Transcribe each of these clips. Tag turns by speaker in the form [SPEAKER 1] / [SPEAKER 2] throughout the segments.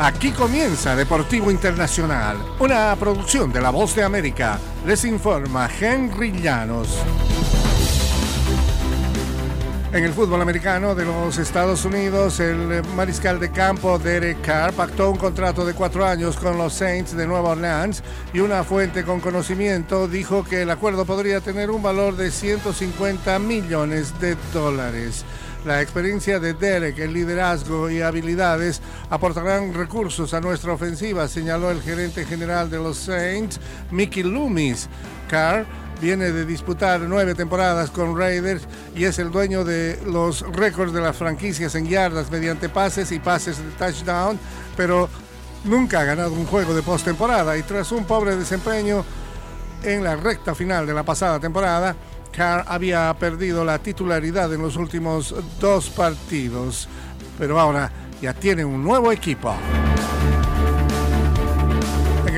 [SPEAKER 1] Aquí comienza Deportivo Internacional, una producción de La Voz de América. Les informa Henry Llanos. En el fútbol americano de los Estados Unidos, el mariscal de campo Derek Carr pactó un contrato de cuatro años con los Saints de Nueva Orleans y una fuente con conocimiento dijo que el acuerdo podría tener un valor de 150 millones de dólares. La experiencia de Derek, el liderazgo y habilidades aportarán recursos a nuestra ofensiva, señaló el gerente general de los Saints, Mickey Loomis. Carr viene de disputar nueve temporadas con Raiders y es el dueño de los récords de las franquicias en yardas mediante pases y pases de touchdown, pero nunca ha ganado un juego de postemporada y tras un pobre desempeño en la recta final de la pasada temporada, Había perdido la titularidad en los últimos dos partidos, pero ahora ya tiene un nuevo equipo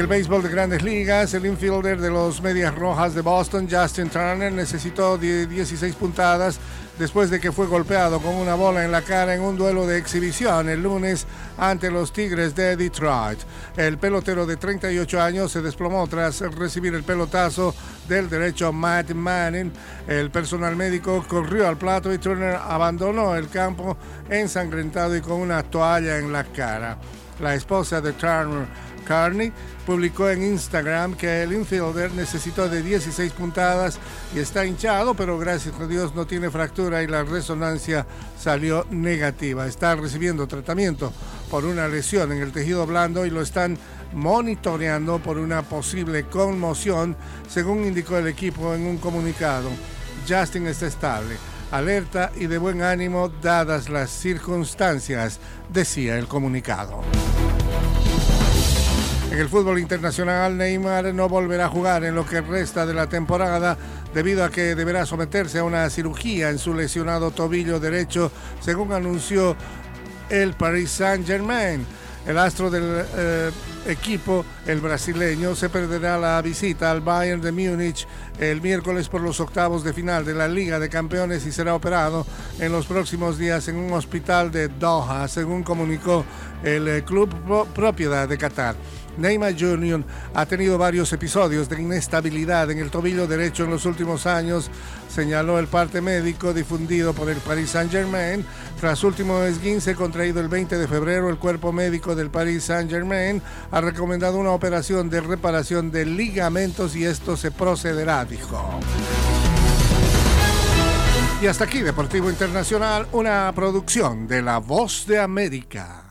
[SPEAKER 1] el béisbol de grandes ligas, el infielder de los Medias Rojas de Boston, Justin Turner, necesitó 16 puntadas después de que fue golpeado con una bola en la cara en un duelo de exhibición el lunes ante los Tigres de Detroit. El pelotero de 38 años se desplomó tras recibir el pelotazo del derecho Matt Manning. El personal médico corrió al plato y Turner abandonó el campo ensangrentado y con una toalla en la cara. La esposa de Turner, Carney publicó en Instagram que el infielder necesitó de 16 puntadas y está hinchado, pero gracias a Dios no tiene fractura y la resonancia salió negativa. Está recibiendo tratamiento por una lesión en el tejido blando y lo están monitoreando por una posible conmoción, según indicó el equipo en un comunicado. Justin está estable, alerta y de buen ánimo dadas las circunstancias, decía el comunicado. El fútbol internacional, Neymar no volverá a jugar en lo que resta de la temporada debido a que deberá someterse a una cirugía en su lesionado tobillo derecho, según anunció el Paris Saint-Germain. El astro del eh, equipo, el brasileño, se perderá la visita al Bayern de Múnich el miércoles por los octavos de final de la Liga de Campeones y será operado en los próximos días en un hospital de Doha, según comunicó el eh, club propiedad de Qatar. Neymar Jr. ha tenido varios episodios de inestabilidad en el tobillo derecho en los últimos años, señaló el parte médico difundido por el Paris Saint-Germain. Tras último esguince contraído el 20 de febrero, el cuerpo médico del Paris Saint-Germain ha recomendado una operación de reparación de ligamentos y esto se procederá, dijo. Y hasta aquí Deportivo Internacional, una producción de La Voz de América.